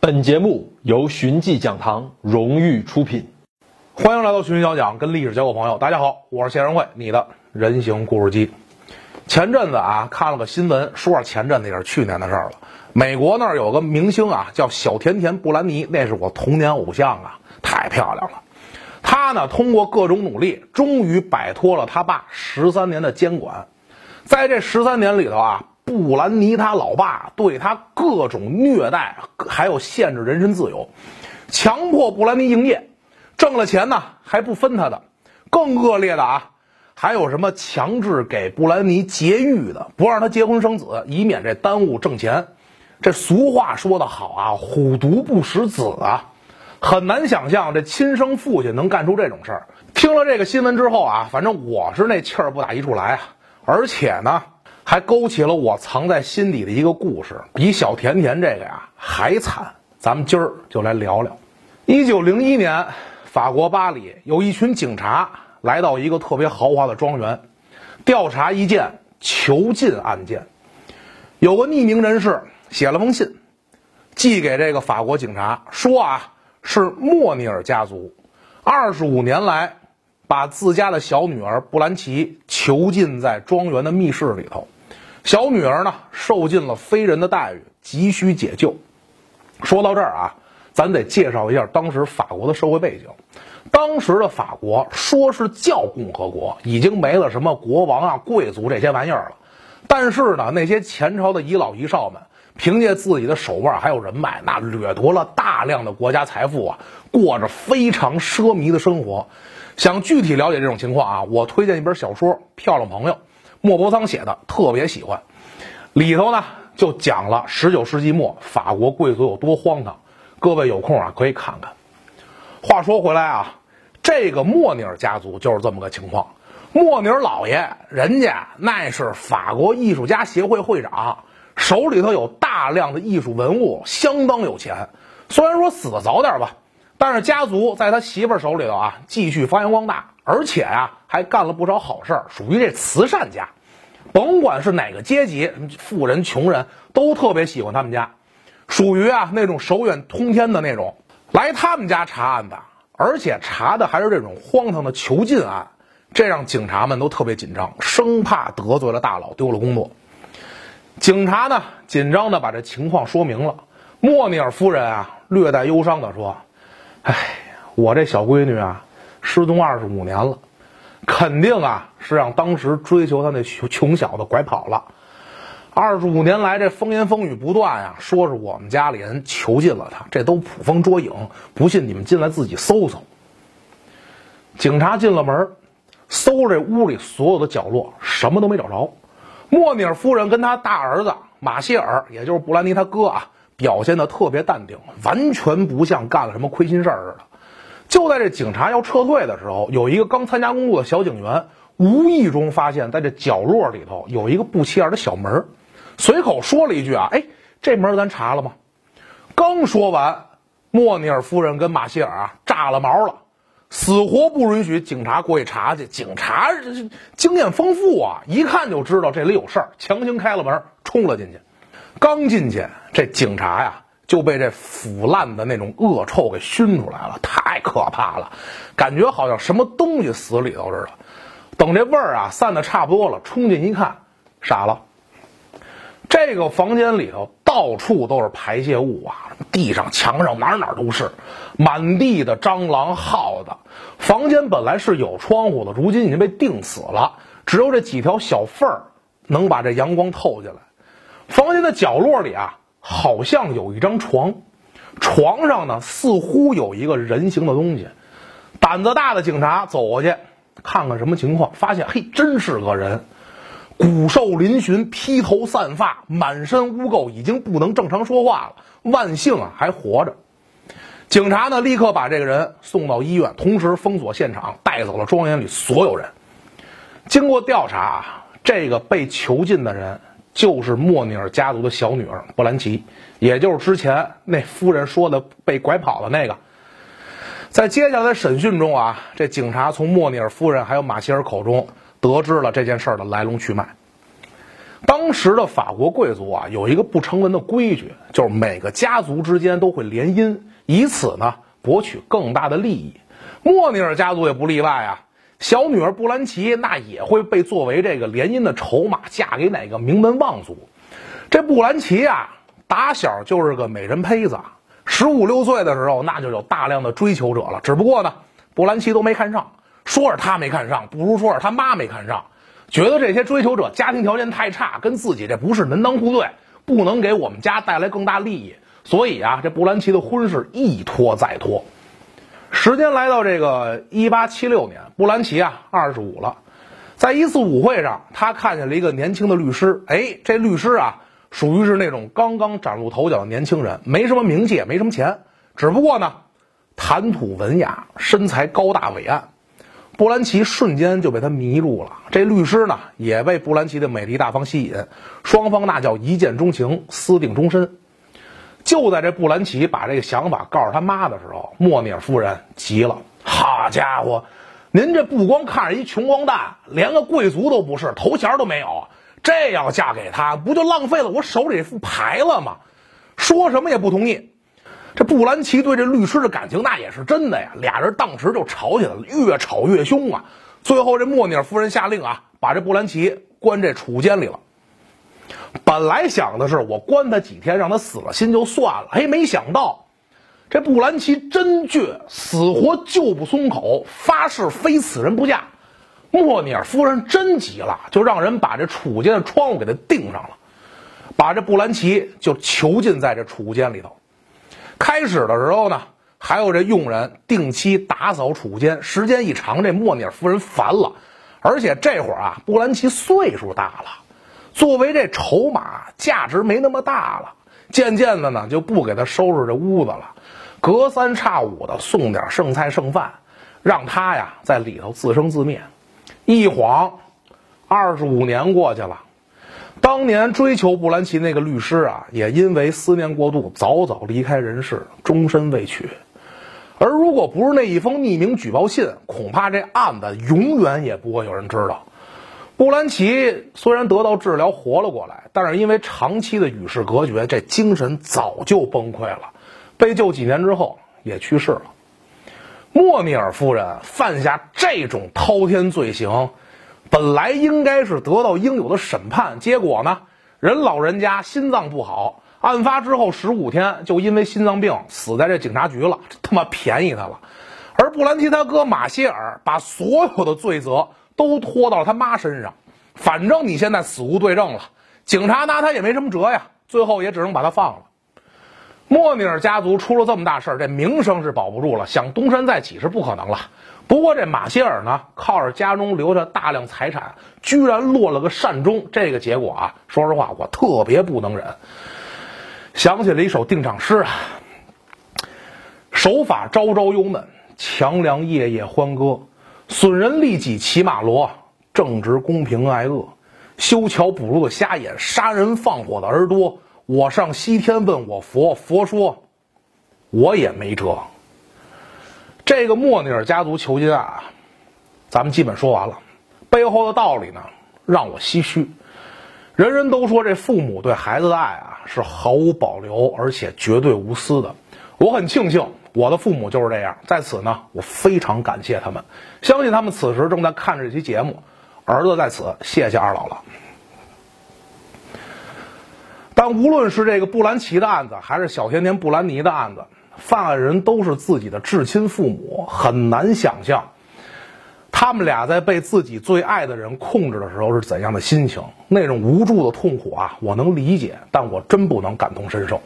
本节目由寻迹讲堂荣誉出品，欢迎来到寻迹小讲，跟历史交个朋友。大家好，我是谢仁慧，你的人形故事机。前阵子啊，看了个新闻，说是前阵子也是去年的事儿了。美国那儿有个明星啊，叫小甜甜布兰妮，那是我童年偶像啊，太漂亮了。她呢，通过各种努力，终于摆脱了她爸十三年的监管。在这十三年里头啊，布兰妮他老爸对他各种虐待，还有限制人身自由，强迫布兰妮营业，挣了钱呢还不分他的。更恶劣的啊，还有什么强制给布兰妮节育的，不让他结婚生子，以免这耽误挣钱。这俗话说得好啊，虎毒不食子啊，很难想象这亲生父亲能干出这种事儿。听了这个新闻之后啊，反正我是那气儿不打一处来啊，而且呢，还勾起了我藏在心底的一个故事，比小甜甜这个呀还惨。咱们今儿就来聊聊。一九零一年，法国巴黎有一群警察来到一个特别豪华的庄园，调查一件囚禁案件，有个匿名人士。写了封信，寄给这个法国警察，说啊，是莫尼尔家族，二十五年来，把自家的小女儿布兰奇囚禁在庄园的密室里头，小女儿呢受尽了非人的待遇，急需解救。说到这儿啊，咱得介绍一下当时法国的社会背景。当时的法国说是叫共和国，已经没了什么国王啊、贵族这些玩意儿了，但是呢，那些前朝的遗老遗少们。凭借自己的手腕还有人脉，那掠夺了大量的国家财富啊，过着非常奢靡的生活。想具体了解这种情况啊，我推荐一本小说《漂亮朋友》，莫泊桑写的，特别喜欢。里头呢就讲了十九世纪末法国贵族有多荒唐，各位有空啊可以看看。话说回来啊，这个莫尼尔家族就是这么个情况。莫尼尔老爷人家那是法国艺术家协会会长。手里头有大量的艺术文物，相当有钱。虽然说死的早点吧，但是家族在他媳妇手里头啊，继续发扬光大，而且啊，还干了不少好事儿，属于这慈善家。甭管是哪个阶级，富人、穷人都特别喜欢他们家，属于啊那种手眼通天的那种。来他们家查案子，而且查的还是这种荒唐的囚禁案，这让警察们都特别紧张，生怕得罪了大佬，丢了工作。警察呢，紧张的把这情况说明了。莫尼尔夫人啊，略带忧伤的说：“哎，我这小闺女啊，失踪二十五年了，肯定啊是让当时追求他那穷穷小子拐跑了。二十五年来，这风言风语不断呀，说是我们家里人囚禁了他，这都捕风捉影。不信你们进来自己搜搜。”警察进了门，搜这屋里所有的角落，什么都没找着。莫尼尔夫人跟他大儿子马歇尔，也就是布兰妮他哥啊，表现的特别淡定，完全不像干了什么亏心事儿似的。就在这警察要撤退的时候，有一个刚参加工作的小警员无意中发现，在这角落里头有一个不起眼的小门，随口说了一句啊：“哎，这门咱查了吗？”刚说完，莫尼尔夫人跟马歇尔啊炸了毛了。死活不允许警察过去查去，警察经验丰富啊，一看就知道这里有事儿，强行开了门，冲了进去。刚进去，这警察呀就被这腐烂的那种恶臭给熏出来了，太可怕了，感觉好像什么东西死里头似的。等这味儿啊散的差不多了，冲进一看，傻了。这个房间里头到处都是排泄物啊，地上、墙上哪哪都是，满地的蟑螂、耗子。房间本来是有窗户的，如今已经被钉死了，只有这几条小缝儿能把这阳光透进来。房间的角落里啊，好像有一张床，床上呢似乎有一个人形的东西。胆子大的警察走过去看看什么情况，发现嘿，真是个人。骨瘦嶙峋，披头散发，满身污垢，已经不能正常说话了。万幸啊，还活着。警察呢，立刻把这个人送到医院，同时封锁现场，带走了庄园里所有人。经过调查，这个被囚禁的人就是莫尼尔家族的小女儿布兰奇，也就是之前那夫人说的被拐跑的那个。在接下来审讯中啊，这警察从莫尼尔夫人还有马歇尔口中。得知了这件事的来龙去脉。当时的法国贵族啊，有一个不成文的规矩，就是每个家族之间都会联姻，以此呢博取更大的利益。莫尼尔家族也不例外啊。小女儿布兰奇那也会被作为这个联姻的筹码，嫁给哪个名门望族。这布兰奇啊，打小就是个美人胚子，十五六岁的时候，那就有大量的追求者了。只不过呢，布兰奇都没看上，说是他没看上，不如说是他妈没看上，觉得这些追求者家庭条件太差，跟自己这不是门当户对，不能给我们家带来更大利益。所以啊，这布兰奇的婚事一拖再拖。时间来到这个一八七六年，布兰奇啊二十五了，在一次舞会上，他看见了一个年轻的律师。哎，这律师啊，属于是那种刚刚崭露头角的年轻人，没什么名气，也没什么钱，只不过呢，谈吐文雅，身材高大伟岸。布兰奇瞬间就被他迷住了。这律师呢，也被布兰奇的美丽大方吸引，双方那叫一见钟情，私定终身。就在这布兰奇把这个想法告诉他妈的时候，莫尼尔夫人急了。好家伙，您这不光看着一穷光蛋，连个贵族都不是，头衔都没有，这要嫁给他，不就浪费了我手里这副牌了吗？说什么也不同意。这布兰奇对这律师的感情那也是真的呀，俩人当时就吵起来了，越吵越凶啊。最后这莫尼尔夫人下令啊，把这布兰奇关这储物间里了。本来想的是我关他几天，让他死了心就算了。哎，没想到这布兰奇真倔，死活就不松口，发誓非此人不嫁。莫尼尔夫人真急了，就让人把这储物间的窗户给他钉上了，把这布兰奇就囚禁在这储物间里头。开始的时候呢，还有这佣人定期打扫储物间，时间一长，这莫尼尔夫人烦了。而且这会儿啊，布兰奇岁数大了。作为这筹码，价值没那么大了。渐渐的呢，就不给他收拾这屋子了，隔三差五的送点剩菜剩饭，让他呀在里头自生自灭。一晃，二十五年过去了。当年追求布兰奇那个律师啊，也因为思念过度，早早离开人世，终身未娶。而如果不是那一封匿名举报信，恐怕这案子永远也不会有人知道。布兰奇虽然得到治疗活了过来，但是因为长期的与世隔绝，这精神早就崩溃了。被救几年之后也去世了。莫尼尔夫人犯下这种滔天罪行，本来应该是得到应有的审判，结果呢，人老人家心脏不好，案发之后十五天就因为心脏病死在这警察局了，这他妈便宜他了。而布兰奇他哥马歇尔把所有的罪责。都拖到了他妈身上，反正你现在死无对证了，警察拿他也没什么辙呀，最后也只能把他放了。莫尼尔家族出了这么大事儿，这名声是保不住了，想东山再起是不可能了。不过这马歇尔呢，靠着家中留下大量财产，居然落了个善终，这个结果啊，说实话我特别不能忍。想起了一首定场诗啊：手法招招忧闷，强梁夜夜欢歌。损人利己骑马骡，正直公平挨饿，修桥补路的瞎眼，杀人放火的儿多。我上西天问我佛，佛说，我也没辙。这个莫尼尔家族囚禁案，咱们基本说完了。背后的道理呢，让我唏嘘。人人都说这父母对孩子的爱啊，是毫无保留而且绝对无私的。我很庆幸。我的父母就是这样，在此呢，我非常感谢他们，相信他们此时正在看这期节目。儿子在此，谢谢二姥姥。但无论是这个布兰奇的案子，还是小甜甜布兰妮的案子，犯案人都是自己的至亲父母，很难想象他们俩在被自己最爱的人控制的时候是怎样的心情，那种无助的痛苦啊，我能理解，但我真不能感同身受。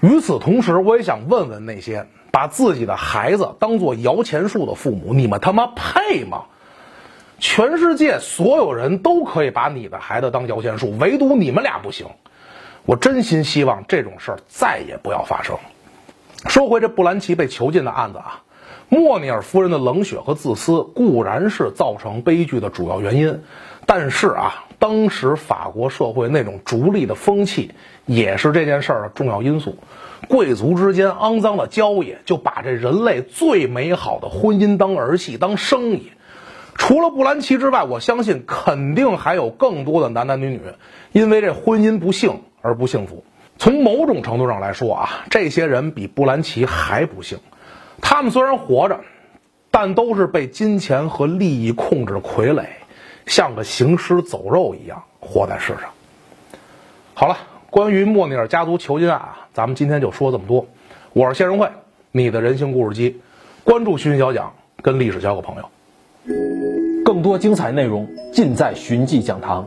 与此同时，我也想问问那些把自己的孩子当做摇钱树的父母，你们他妈配吗？全世界所有人都可以把你的孩子当摇钱树，唯独你们俩不行。我真心希望这种事儿再也不要发生。说回这布兰奇被囚禁的案子啊，莫尼尔夫人的冷血和自私固然是造成悲剧的主要原因，但是啊。当时法国社会那种逐利的风气，也是这件事儿的重要因素。贵族之间肮脏的交易，就把这人类最美好的婚姻当儿戏、当生意。除了布兰奇之外，我相信肯定还有更多的男男女女，因为这婚姻不幸而不幸福。从某种程度上来说啊，这些人比布兰奇还不幸。他们虽然活着，但都是被金钱和利益控制的傀儡，像个行尸走肉一样活在世上。好了，关于莫尼尔家族囚禁案啊，咱们今天就说这么多。我是谢仁慧，你的人性故事机，关注寻小讲，跟历史交个朋友。更多精彩内容尽在寻迹讲堂。